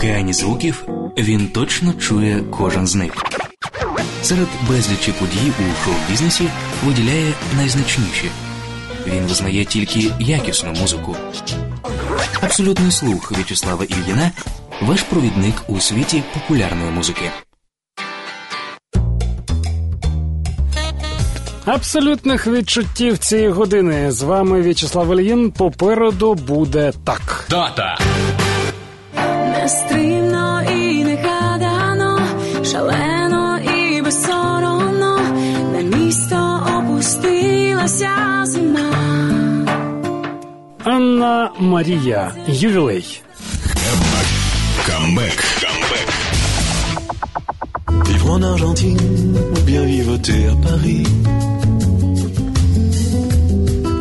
океані звуків він точно чує кожен з них. Серед безлічі подій у шоу-бізнесі виділяє найзначніші. Він визнає тільки якісну музику. Абсолютний слух В'ячеслава Ільїна ваш провідник у світі популярної музики. Абсолютних відчуттів цієї години з вами В'ячеслав Ільїн. Попереду буде так. Дата! Нестримно і негадано, шалено і безсоромно, на місто опустилася зима. Анна Марія. Ювілей. Камбэк. Vivre en Argentine ou bien vivoter à Paris.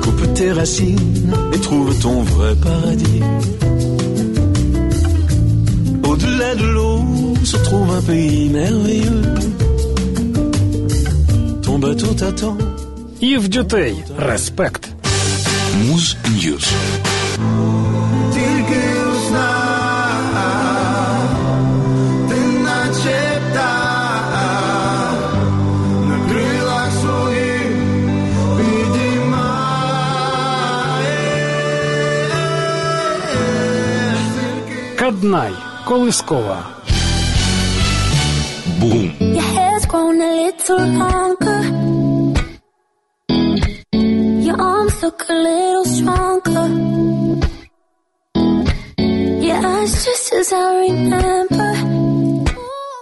Coupe tes racines et trouve ton vrai paradis. Au-delà de l'eau se trouve un pays merveilleux. Ton bateau t'attend. І в дітей респект. Муз Ньюз. Тільки. Каднай. Колискова. Бум. Look a little stronger. Your eyes just as I remember.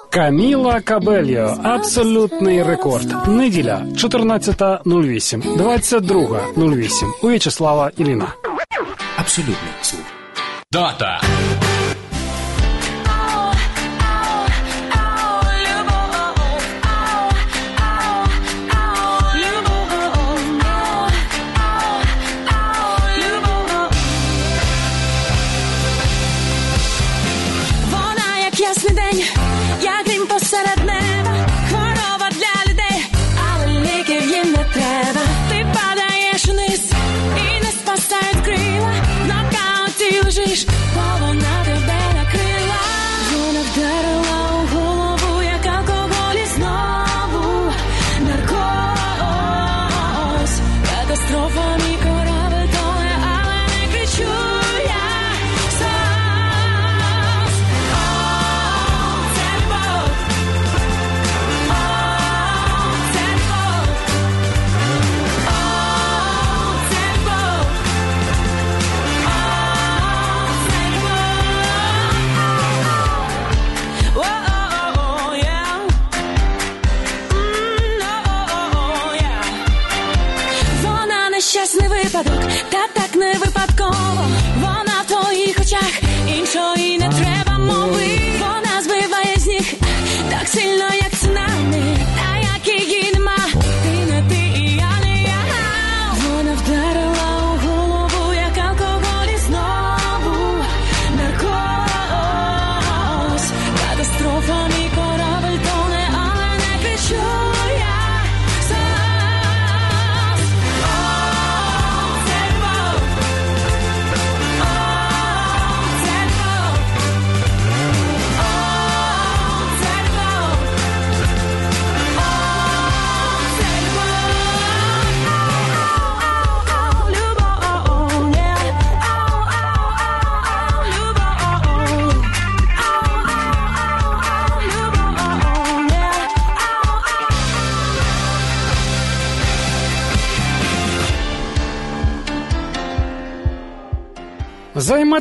Каміла Кабельо. Абсолютний рекорд. Неділя 14.08. 22.08. У В'ячеслава Іліна. Абсолютний слух. Дата! imagens rolam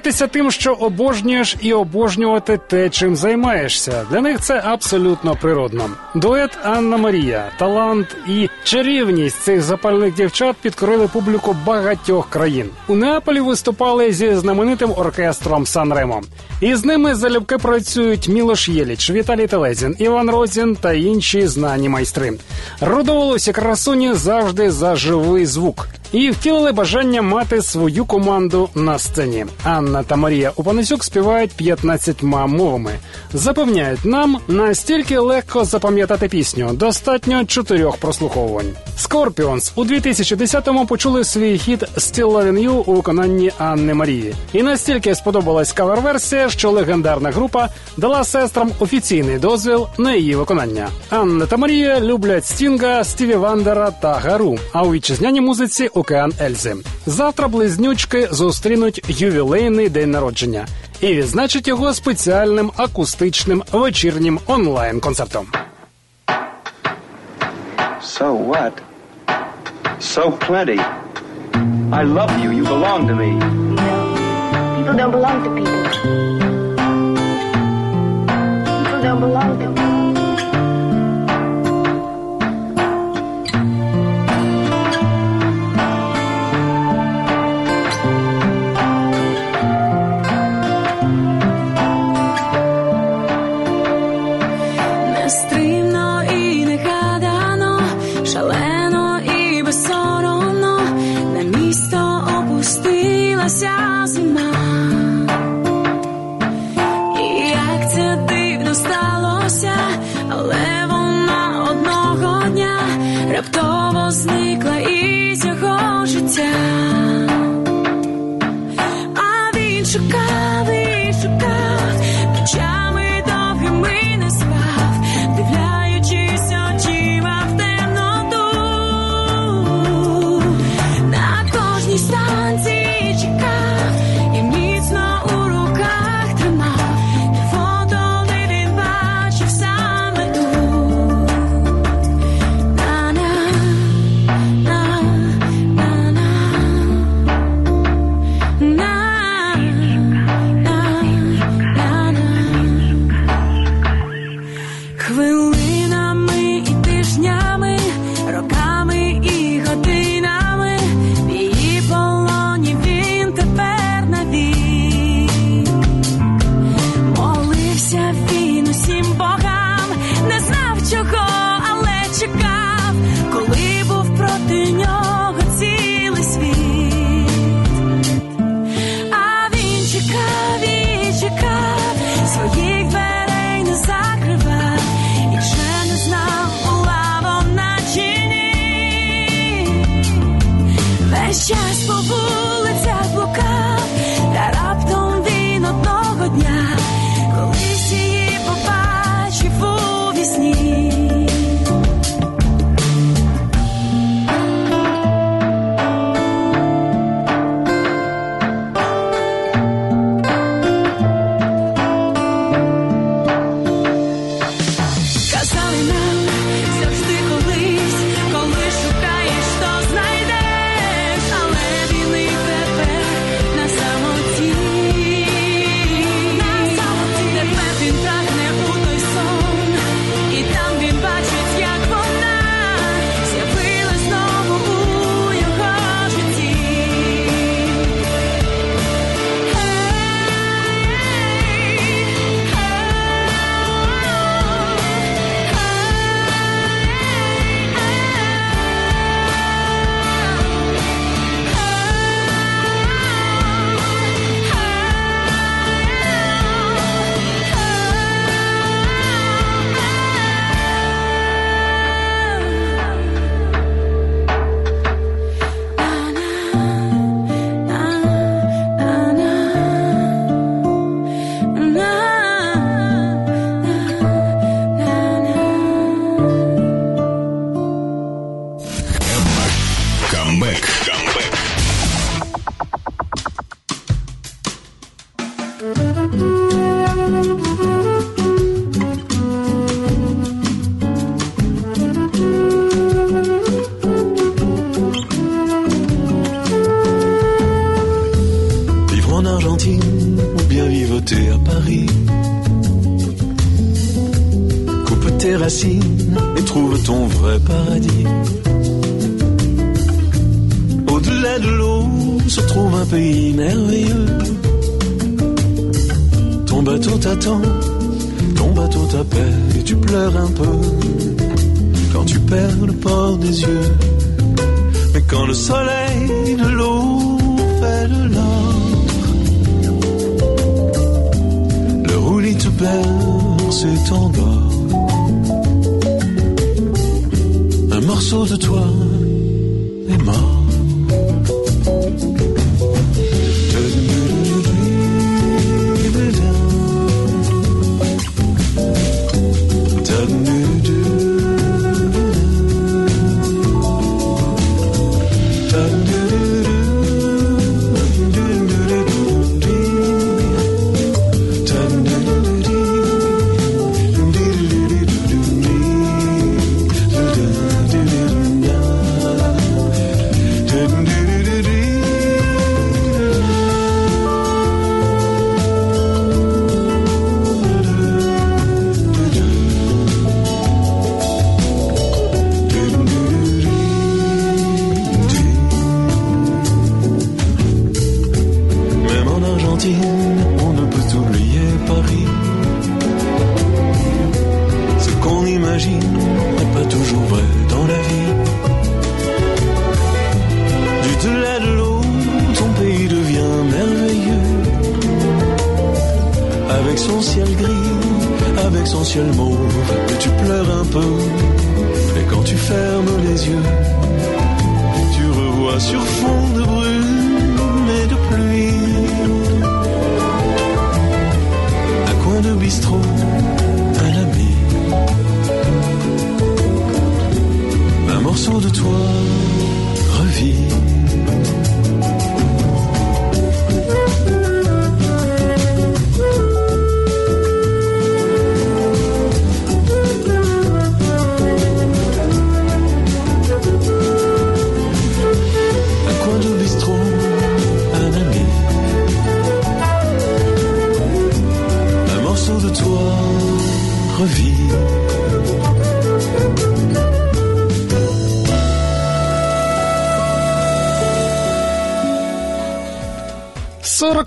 Займатися тим, що обожнюєш, і обожнювати те, чим займаєшся. Для них це абсолютно природно. Дует Анна Марія, талант і чарівність цих запальних дівчат підкорили публіку багатьох країн. У Неаполі виступали зі знаменитим оркестром Сан Ремо. І з ними залюбки працюють Мілош Єліч, Віталій Телезін, Іван Розін та інші знані майстри. Родоволосі красуні завжди за живий звук. І втілили бажання мати свою команду на сцені. Анна Дівчина та Марія Опанасюк співають 15 мовами. Запевняють нам настільки легко запам'ятати пісню. Достатньо чотирьох прослуховувань. Scorpions у 2010-му почули свій хіт «Still Loving You» у виконанні Анни Марії, і настільки сподобалась кавер-версія, що легендарна група дала сестрам офіційний дозвіл на її виконання. Анна та Марія люблять Стінга, Стіві Вандера та Гару. А у вітчизняній музиці Океан Ельзи завтра близнючки зустрінуть ювілейний свій день народження і відзначить його спеціальним акустичним вечірнім онлайн-концертом. So what? So plenty. I love you. You belong to me. No. People don't belong to people. People don't belong to me.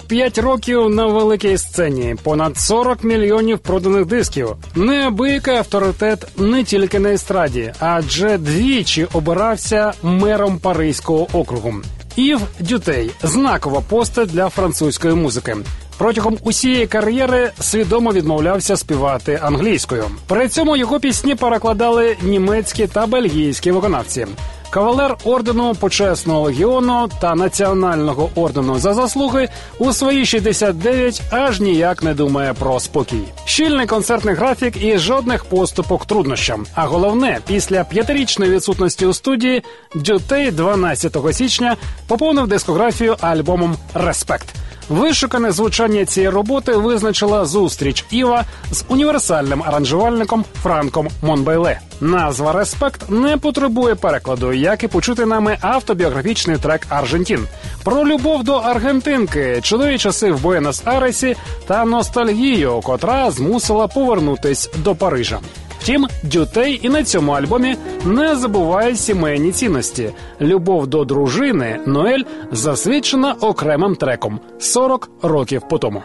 45 років на великій сцені, понад 40 мільйонів проданих дисків. Неабиякий авторитет не тільки на естраді, адже двічі обирався мером Паризького округу. Ів Дютей знакова постать для французької музики. Протягом усієї кар'єри свідомо відмовлявся співати англійською. При цьому його пісні перекладали німецькі та бельгійські виконавці. Кавалер ордену почесного легіону та національного ордену за заслуги у свої 69 аж ніяк не думає про спокій. Щільний концертний графік і жодних поступок труднощам. А головне, після п'ятирічної відсутності у студії Дютей 12 січня поповнив дискографію альбомом Респект. Вишукане звучання цієї роботи визначила зустріч Іва з універсальним аранжувальником Франком Монбейле. Назва Респект не потребує перекладу, як і почути нами автобіографічний трек Аржентін про любов до Аргентинки, чудові часи в Буенос-Айресі та ностальгію, котра змусила повернутись до Парижа. Втім, Дютей і на цьому альбомі не забуває сімейні цінності. Любов до дружини Ноель засвідчена окремим треком 40 років по тому.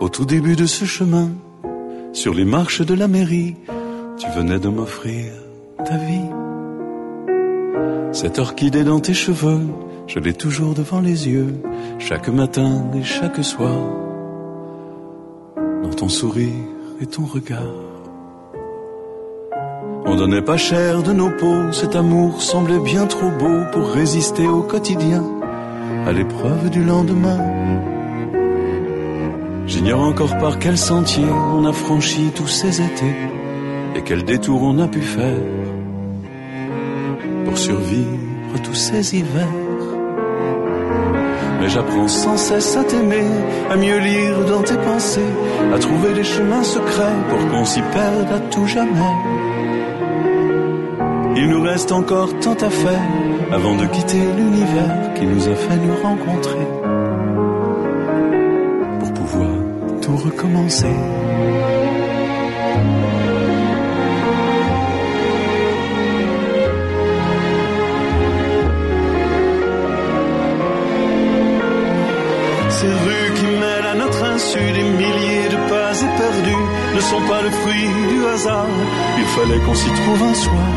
Au tout début de ce chemin, sur les marches de la mairie, tu venais de m'offrir ta vie. Cette orchidée dans tes cheveux, je l'ai toujours devant les yeux, chaque matin et chaque soir, dans ton sourire et ton regard. On donnait pas cher de nos peaux, cet amour semblait bien trop beau pour résister au quotidien, à l'épreuve du lendemain. J'ignore encore par quel sentier on a franchi tous ces étés et quel détour on a pu faire pour survivre tous ces hivers. J'apprends sans cesse à t'aimer, à mieux lire dans tes pensées, à trouver les chemins secrets pour qu'on s'y perde à tout jamais. Il nous reste encore tant à faire avant de quitter l'univers qui nous a fait nous rencontrer pour pouvoir tout recommencer. Sont pas le fruit du hasard. Il fallait qu'on s'y trouve un soir.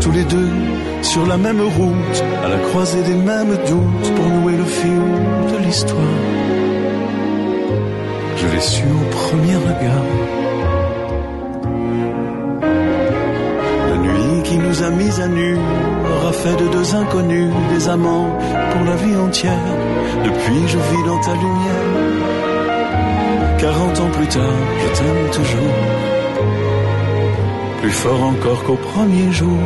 Tous les deux sur la même route, à la croisée des mêmes doutes pour nouer le fil de l'histoire. Je l'ai su au premier regard. La nuit qui nous a mis à nu aura fait de deux inconnus des amants pour la vie entière. Depuis, je vis dans ta lumière. 40 ans plus tard, je t'aime toujours. Plus fort encore qu'au premier jour.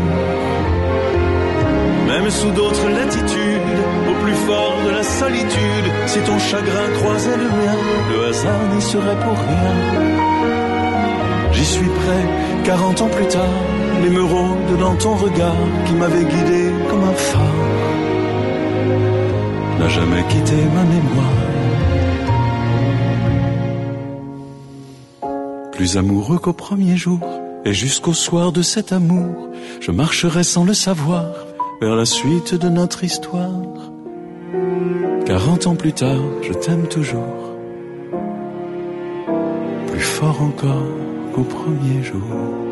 Même sous d'autres latitudes, au plus fort de la solitude, si ton chagrin croisait le mien, le hasard n'y serait pour rien. J'y suis prêt, 40 ans plus tard, l'émeraude dans ton regard qui m'avait guidé comme un phare n'a jamais quitté ma mémoire. Plus amoureux qu'au premier jour, et jusqu'au soir de cet amour, je marcherai sans le savoir vers la suite de notre histoire. 40 ans plus tard, je t'aime toujours, plus fort encore qu'au premier jour.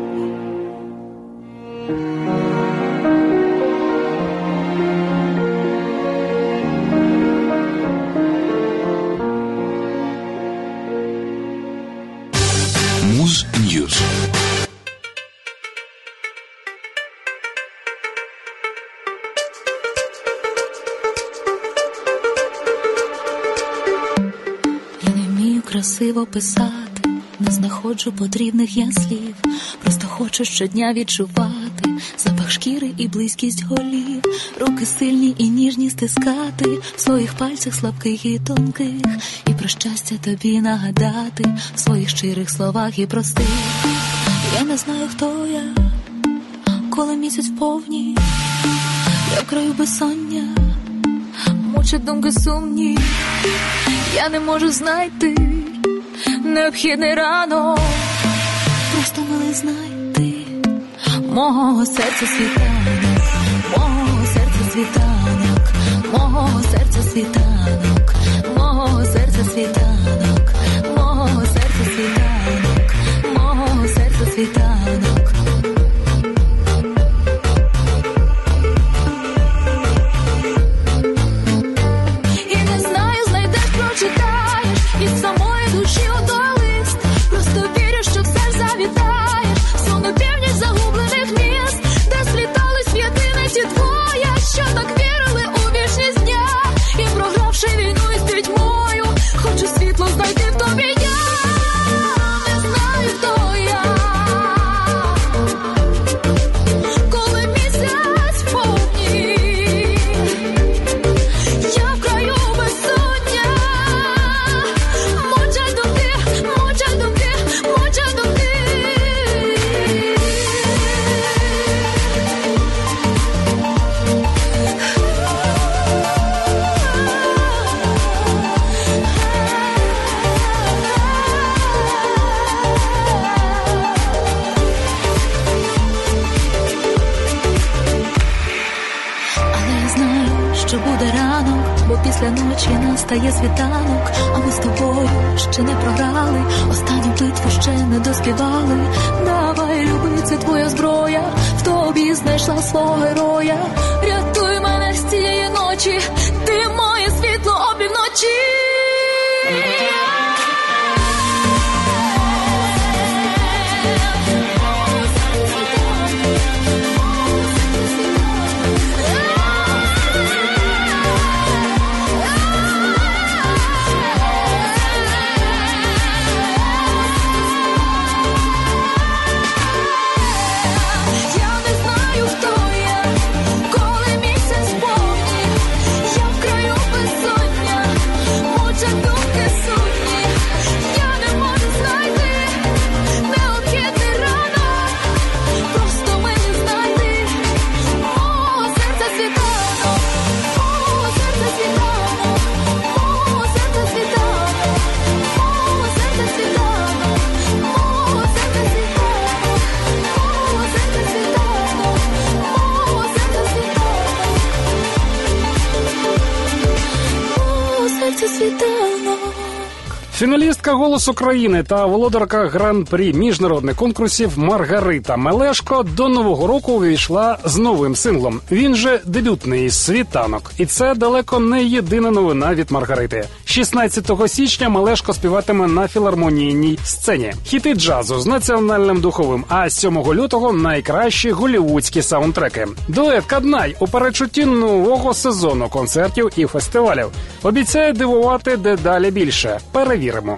Красиво писати, не знаходжу потрібних я слів. Просто хочу щодня відчувати запах шкіри і близькість голів, руки сильні і ніжні стискати в своїх пальцях слабких і тонких, і про щастя тобі нагадати в своїх щирих словах і простих. Я не знаю, хто я, коли місяць повні, я краю безсоння, мучать думки сумні. Я не можу знайти необхідний ранок, просто мали знайти мого серця світанок, мого серця світанок, мого серця світанок, мого серця світанок, мого серця світанок, мого серця світанок. Фіналістка «Голос України» та володарка гран-прі міжнародних конкурсів Маргарита Мелешко до нового року увійшла з новим синглом. Він же дебютний світанок, і це далеко не єдина новина від Маргарити. 16 січня Мелешко співатиме на філармонійній сцені. Хіти джазу з національним духовим. А 7 лютого найкращі голівудські саундтреки. Дует Каднай у перечутті нового сезону концертів і фестивалів обіцяє дивувати дедалі більше. Перевіримо.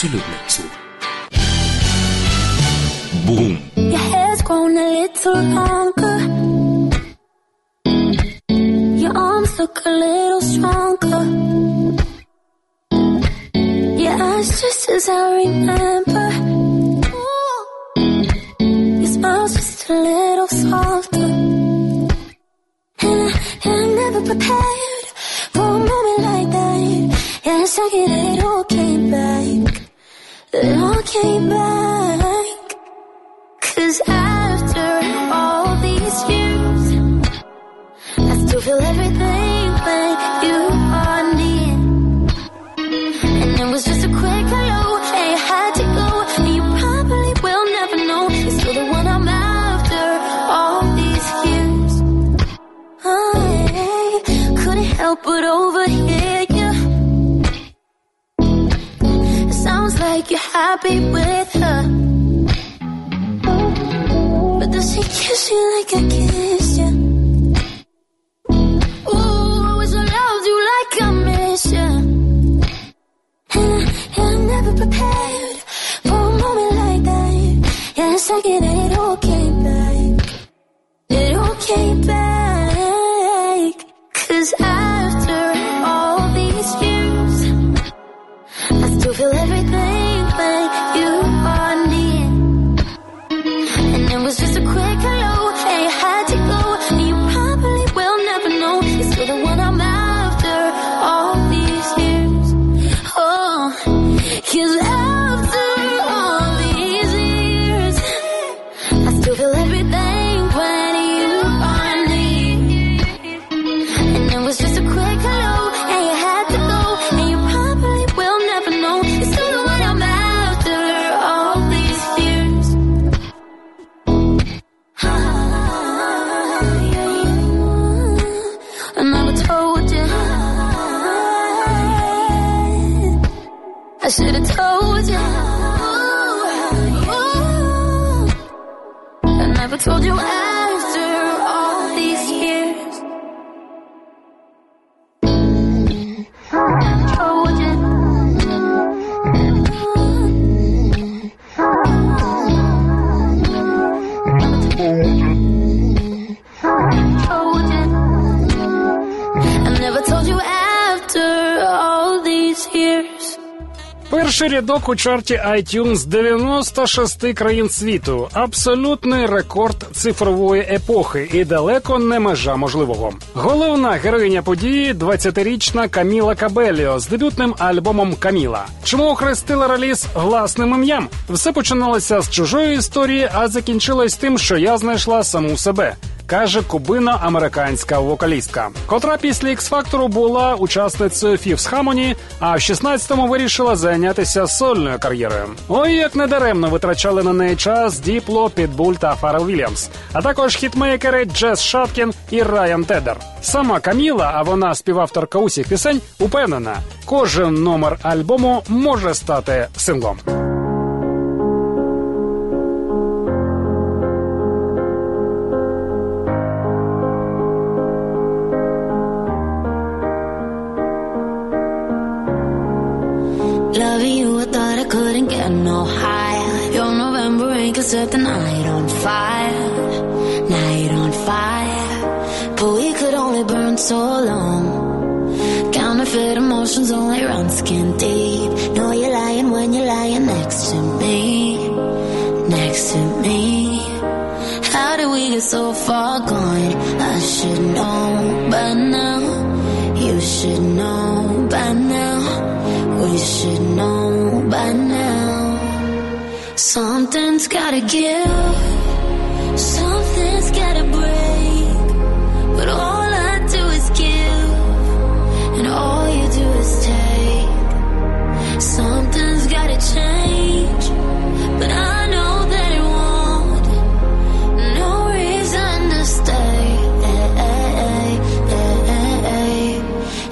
Absolute Mix. Overhear you. It sounds like you're happy with her. But does he kiss you like I kiss you? Ooh, I wish I loved you like I miss you. I, I'm never prepared for a moment like that. Yeah, it, it all came back. It all came back. I should have told you. I never told you after Перший рядок у чарті iTunes 96 країн світу. Абсолютний рекорд цифрової епохи і далеко не межа можливого. Головна героїня події 20-річна Каміла Кабеліо з дебютним альбомом Каміла. Чому охрестила реліз власним ім'ям? Все починалося з чужої історії, а закінчилось тим, що я знайшла саму себе каже кубино-американська вокалістка, котра після X-Factor була учасницею Fifth Harmony, а в 16-му вирішила зайнятися сольною кар'єрою. Ой, як недаремно витрачали на неї час Діпло, Пітбуль та Фаррел Вільямс, а також хітмейкери Джес Шаткін і Райан Тедер. Сама Каміла, а вона співавторка усіх пісень, упевнена, кожен номер альбому може стати синглом. You, I couldn't get no higher. Your November could set the night on fire, night on fire. But we could only burn so long. Counterfeit emotions only run skin deep. Know you're lying when you're lying next to me, next to me. How did we get so far gone? I should know but now. You should know Something's gotta give. Something's gotta break. But all I do is give. And all you do is take. Something's gotta change. But I know that it won't. No reason to stay.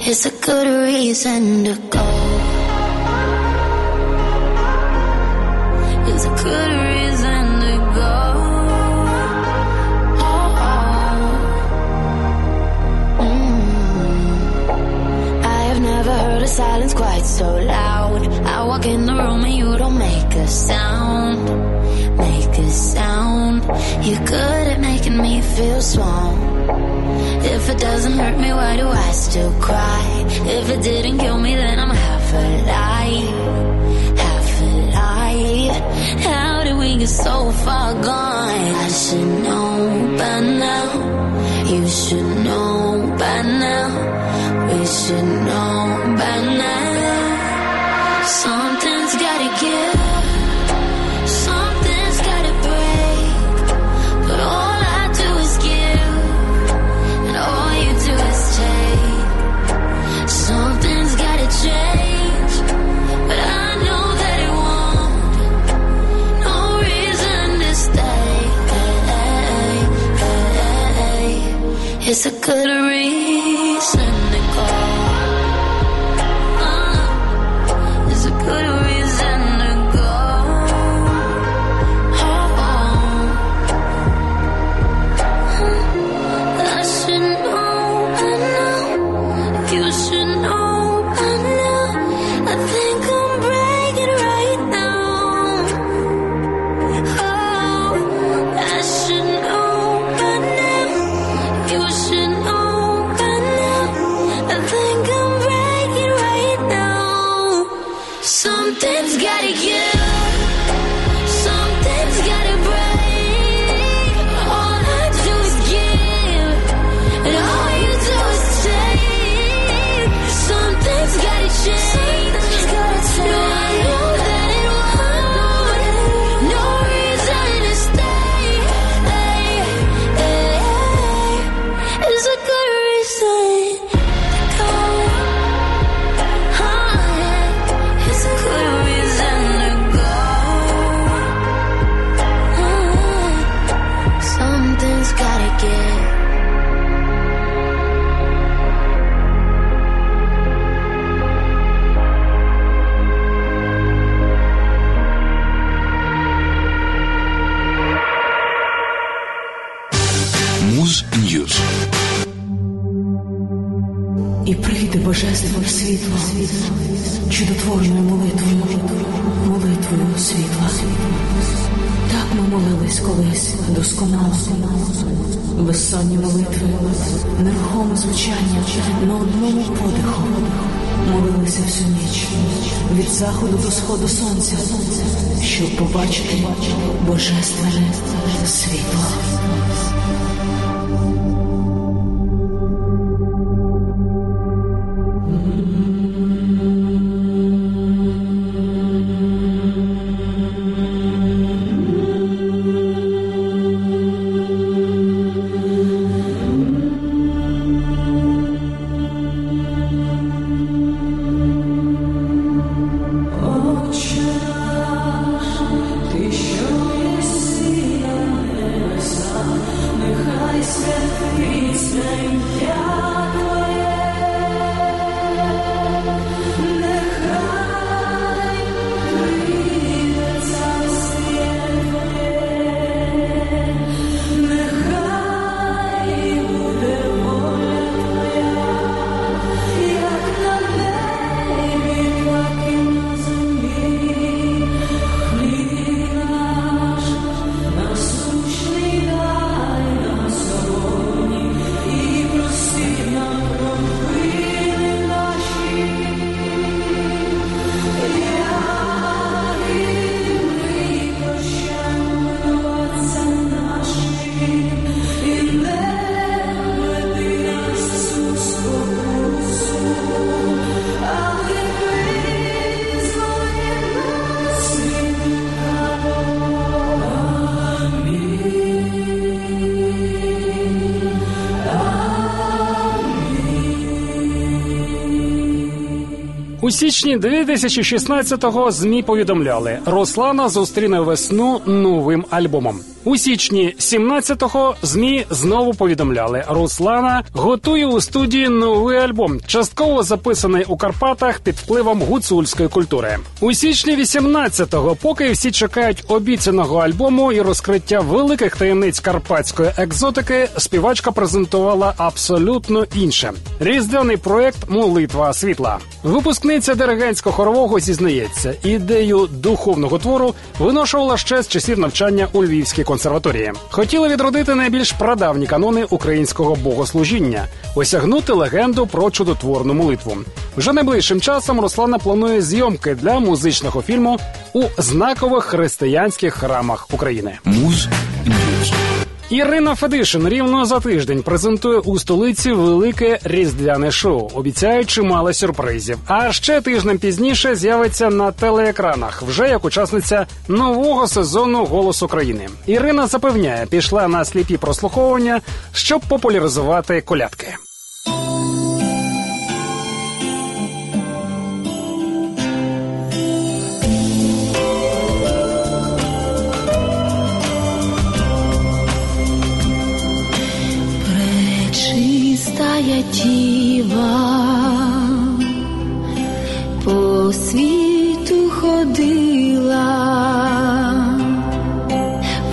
It's a good reason to go. Silence quite so loud. I walk in the room and you don't make a sound. Make a sound. You're good at making me feel small. If it doesn't hurt me, why do I still cry? If it didn't kill me, then I'm half alive. How did we get so far gone? I should know by now. You should know by now. We should know by now. Something's gotta give. It's a good на одному подиху. Молилися всю ніч від заходу до сходу сонця, щоб побачити божественне світло. У січні 2016-го ЗМІ повідомляли, Руслана зустріне весну новим альбомом. У січні 17-го змі знову повідомляли, Руслана готує у студії новий альбом, частково записаний у Карпатах під впливом гуцульської культури. У січні 18-го, поки всі чекають обіцяного альбому і розкриття великих таємниць карпатської екзотики, співачка презентувала абсолютно інше різдвяний проект Молитва світла. Випускниця диригентського хорового зізнається, ідею духовного твору виношувала ще з часів навчання у Львівській консерваторії. Хотіла відродити найбільш прадавні канони українського богослужіння, осягнути легенду про чудотворну молитву. Вже найближчим часом Руслана планує зйомки для музичного фільму у знакових християнських храмах України. Муз. Ірина Федишин рівно за тиждень презентує у столиці велике різдвяне шоу, обіцяють чимало сюрпризів. А ще тижнем пізніше з'явиться на телеекранах, вже як учасниця нового сезону Голос України. Ірина запевняє, пішла на сліпі прослуховування, щоб популяризувати колядки. Діва по світу ходила,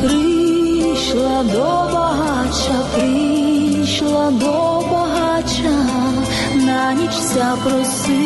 прийшла до багача, прийшла до багача, на ніч ся просила.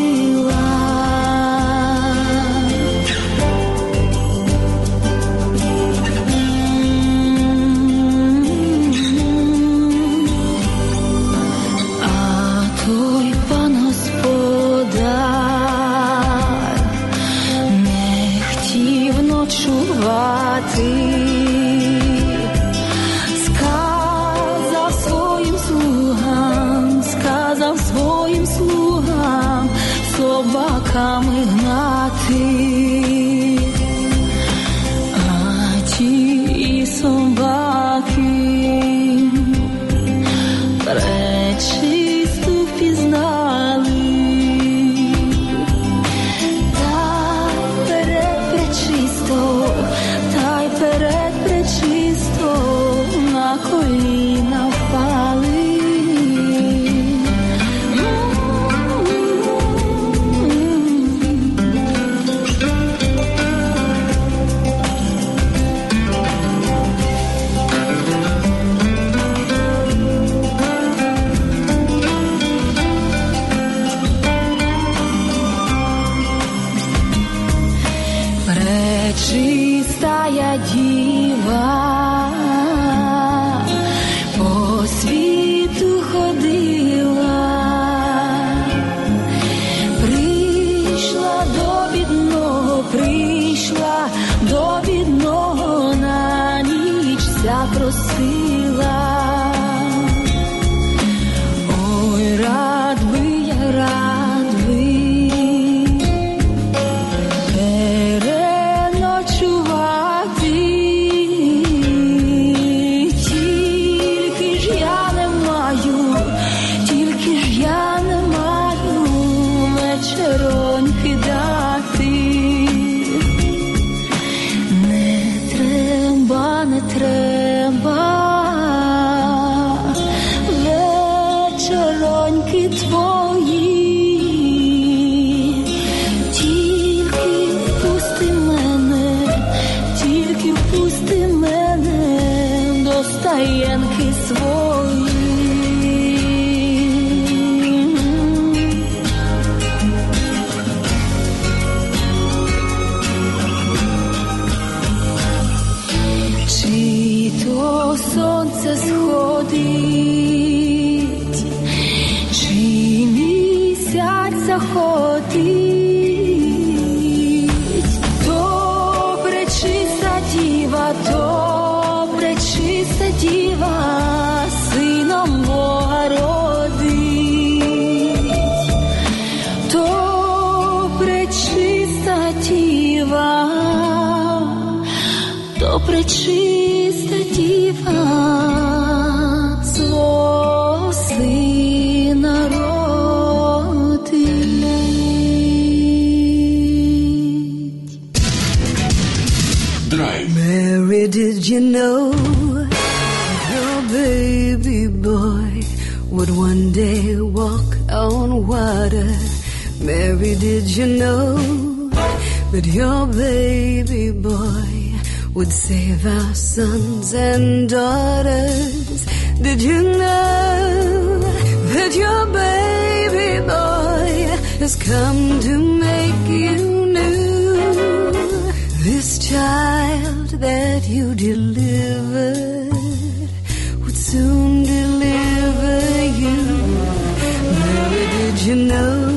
You know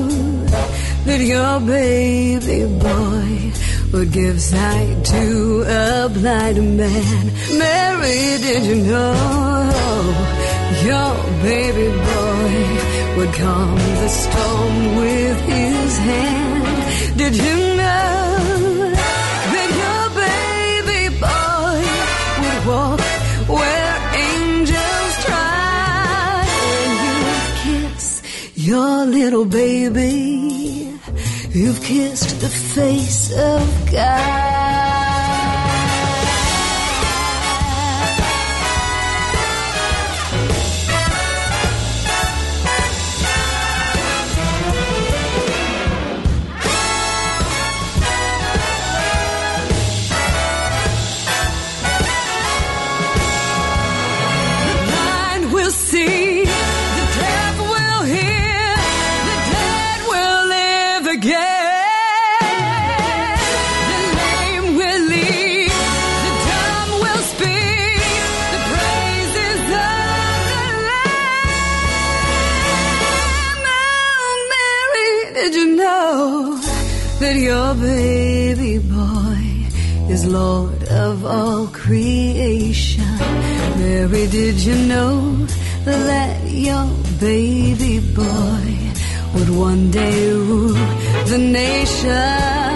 that your baby boy would give sight to a blind man? Mary, did you know your baby boy would calm the storm with his hand? Did you know your little baby, you've kissed the face of God. Baby boy is Lord of all creation? Mary, did you know that your baby boy would one day rule the nations?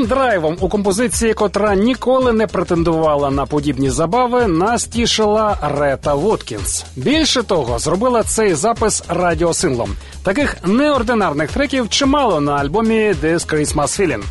Свінговим драйвом у композиції, котра ніколи не претендувала на подібні забави, нас тішила Рета Воткінс. Більше того, зробила цей запис радіосинглом. Таких неординарних треків чимало на альбомі This Christmas Feeling.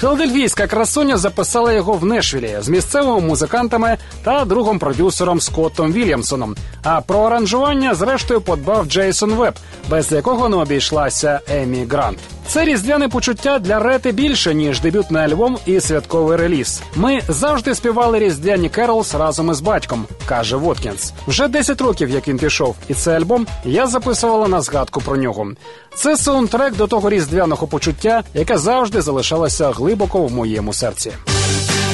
Філадельфійська красуня записала його в Нешвілі з місцевими музикантами та другом продюсером Скоттом Вільямсоном. А про аранжування, зрештою, подбав Джейсон Веб, без якого не обійшлася Емі Грант. Це різдвяне почуття для Рети більше ніж дебютний альбом і святковий реліз. Ми завжди співали різдвяні carols разом із батьком, каже Воткінс. Вже 10 років, як він пішов, і цей альбом я записувала на згадку про нього. Це саундтрек до того різдвяного почуття, яке завжди залишалося глибоко в моєму серці.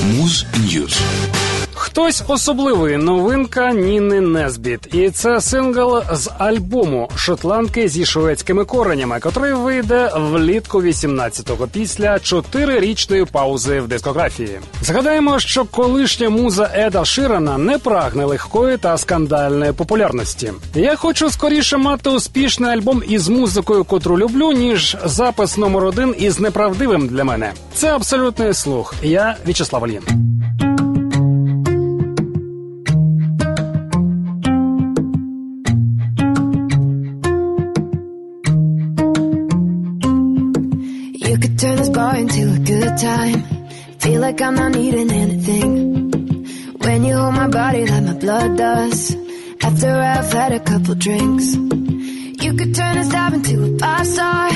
Муз News. Хтось особливий новинка Ніни Несбіт, і це сингл з альбому шотландки зі шведськими коренями, котрий вийде влітку 18-го після чотирирічної паузи в дискографії. Згадаємо, що колишня муза Еда Ширана не прагне легкої та скандальної популярності. Я хочу скоріше мати успішний альбом із музикою, котру люблю, ніж запис номер один із неправдивим для мене. Це абсолютний слух. Я В'ячеслав Алін. Time. Feel like I'm not needing anything. When you hold my body like my blood does. After I've had a couple drinks. You could turn this dive into a five star.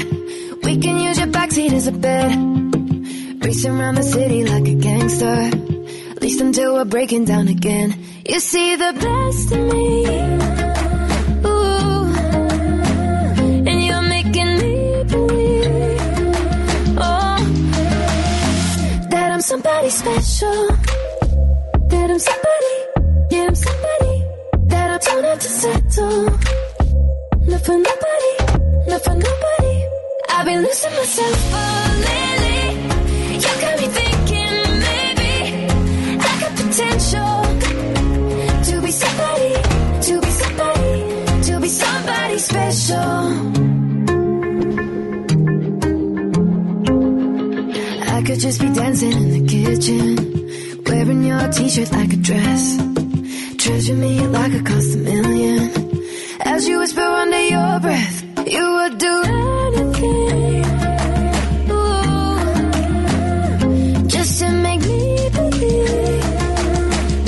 We can use your backseat as a bed. Racing around the city like a gangster. At least until we're breaking down again. You see the best making me somebody special. That I'm somebody, yeah, I'm somebody. That I don't have to settle. Not for nobody, not for nobody. I've been losing myself for just be dancing in the kitchen, wearing your t-shirt like a dress. Treasure me like it cost a million. As you whisper under your breath, you would do anything. Ooh, just to make me believe,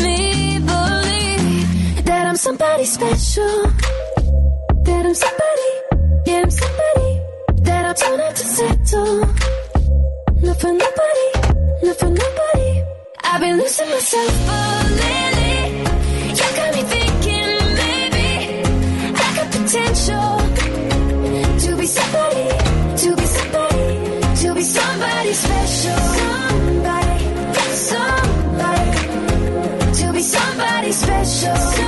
me believe that I'm somebody special. That I'm somebody, yeah, I'm somebody. That I don't have to settle. For nobody, not for nobody. I've been losing myself oh, for lately. You got me thinking maybe I got potential to be somebody, to be somebody, to be somebody special. Somebody, somebody, to be somebody special.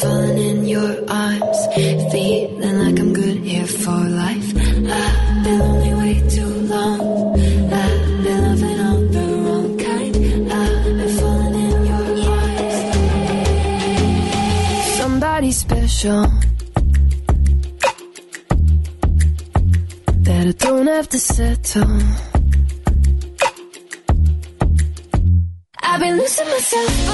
Falling in your arms, feeling like I'm good here for life. I've been lonely way too long. I've been loving all the wrong kind. I've been falling in your arms. Somebody special. That I don't have to settle. I've been losing myself.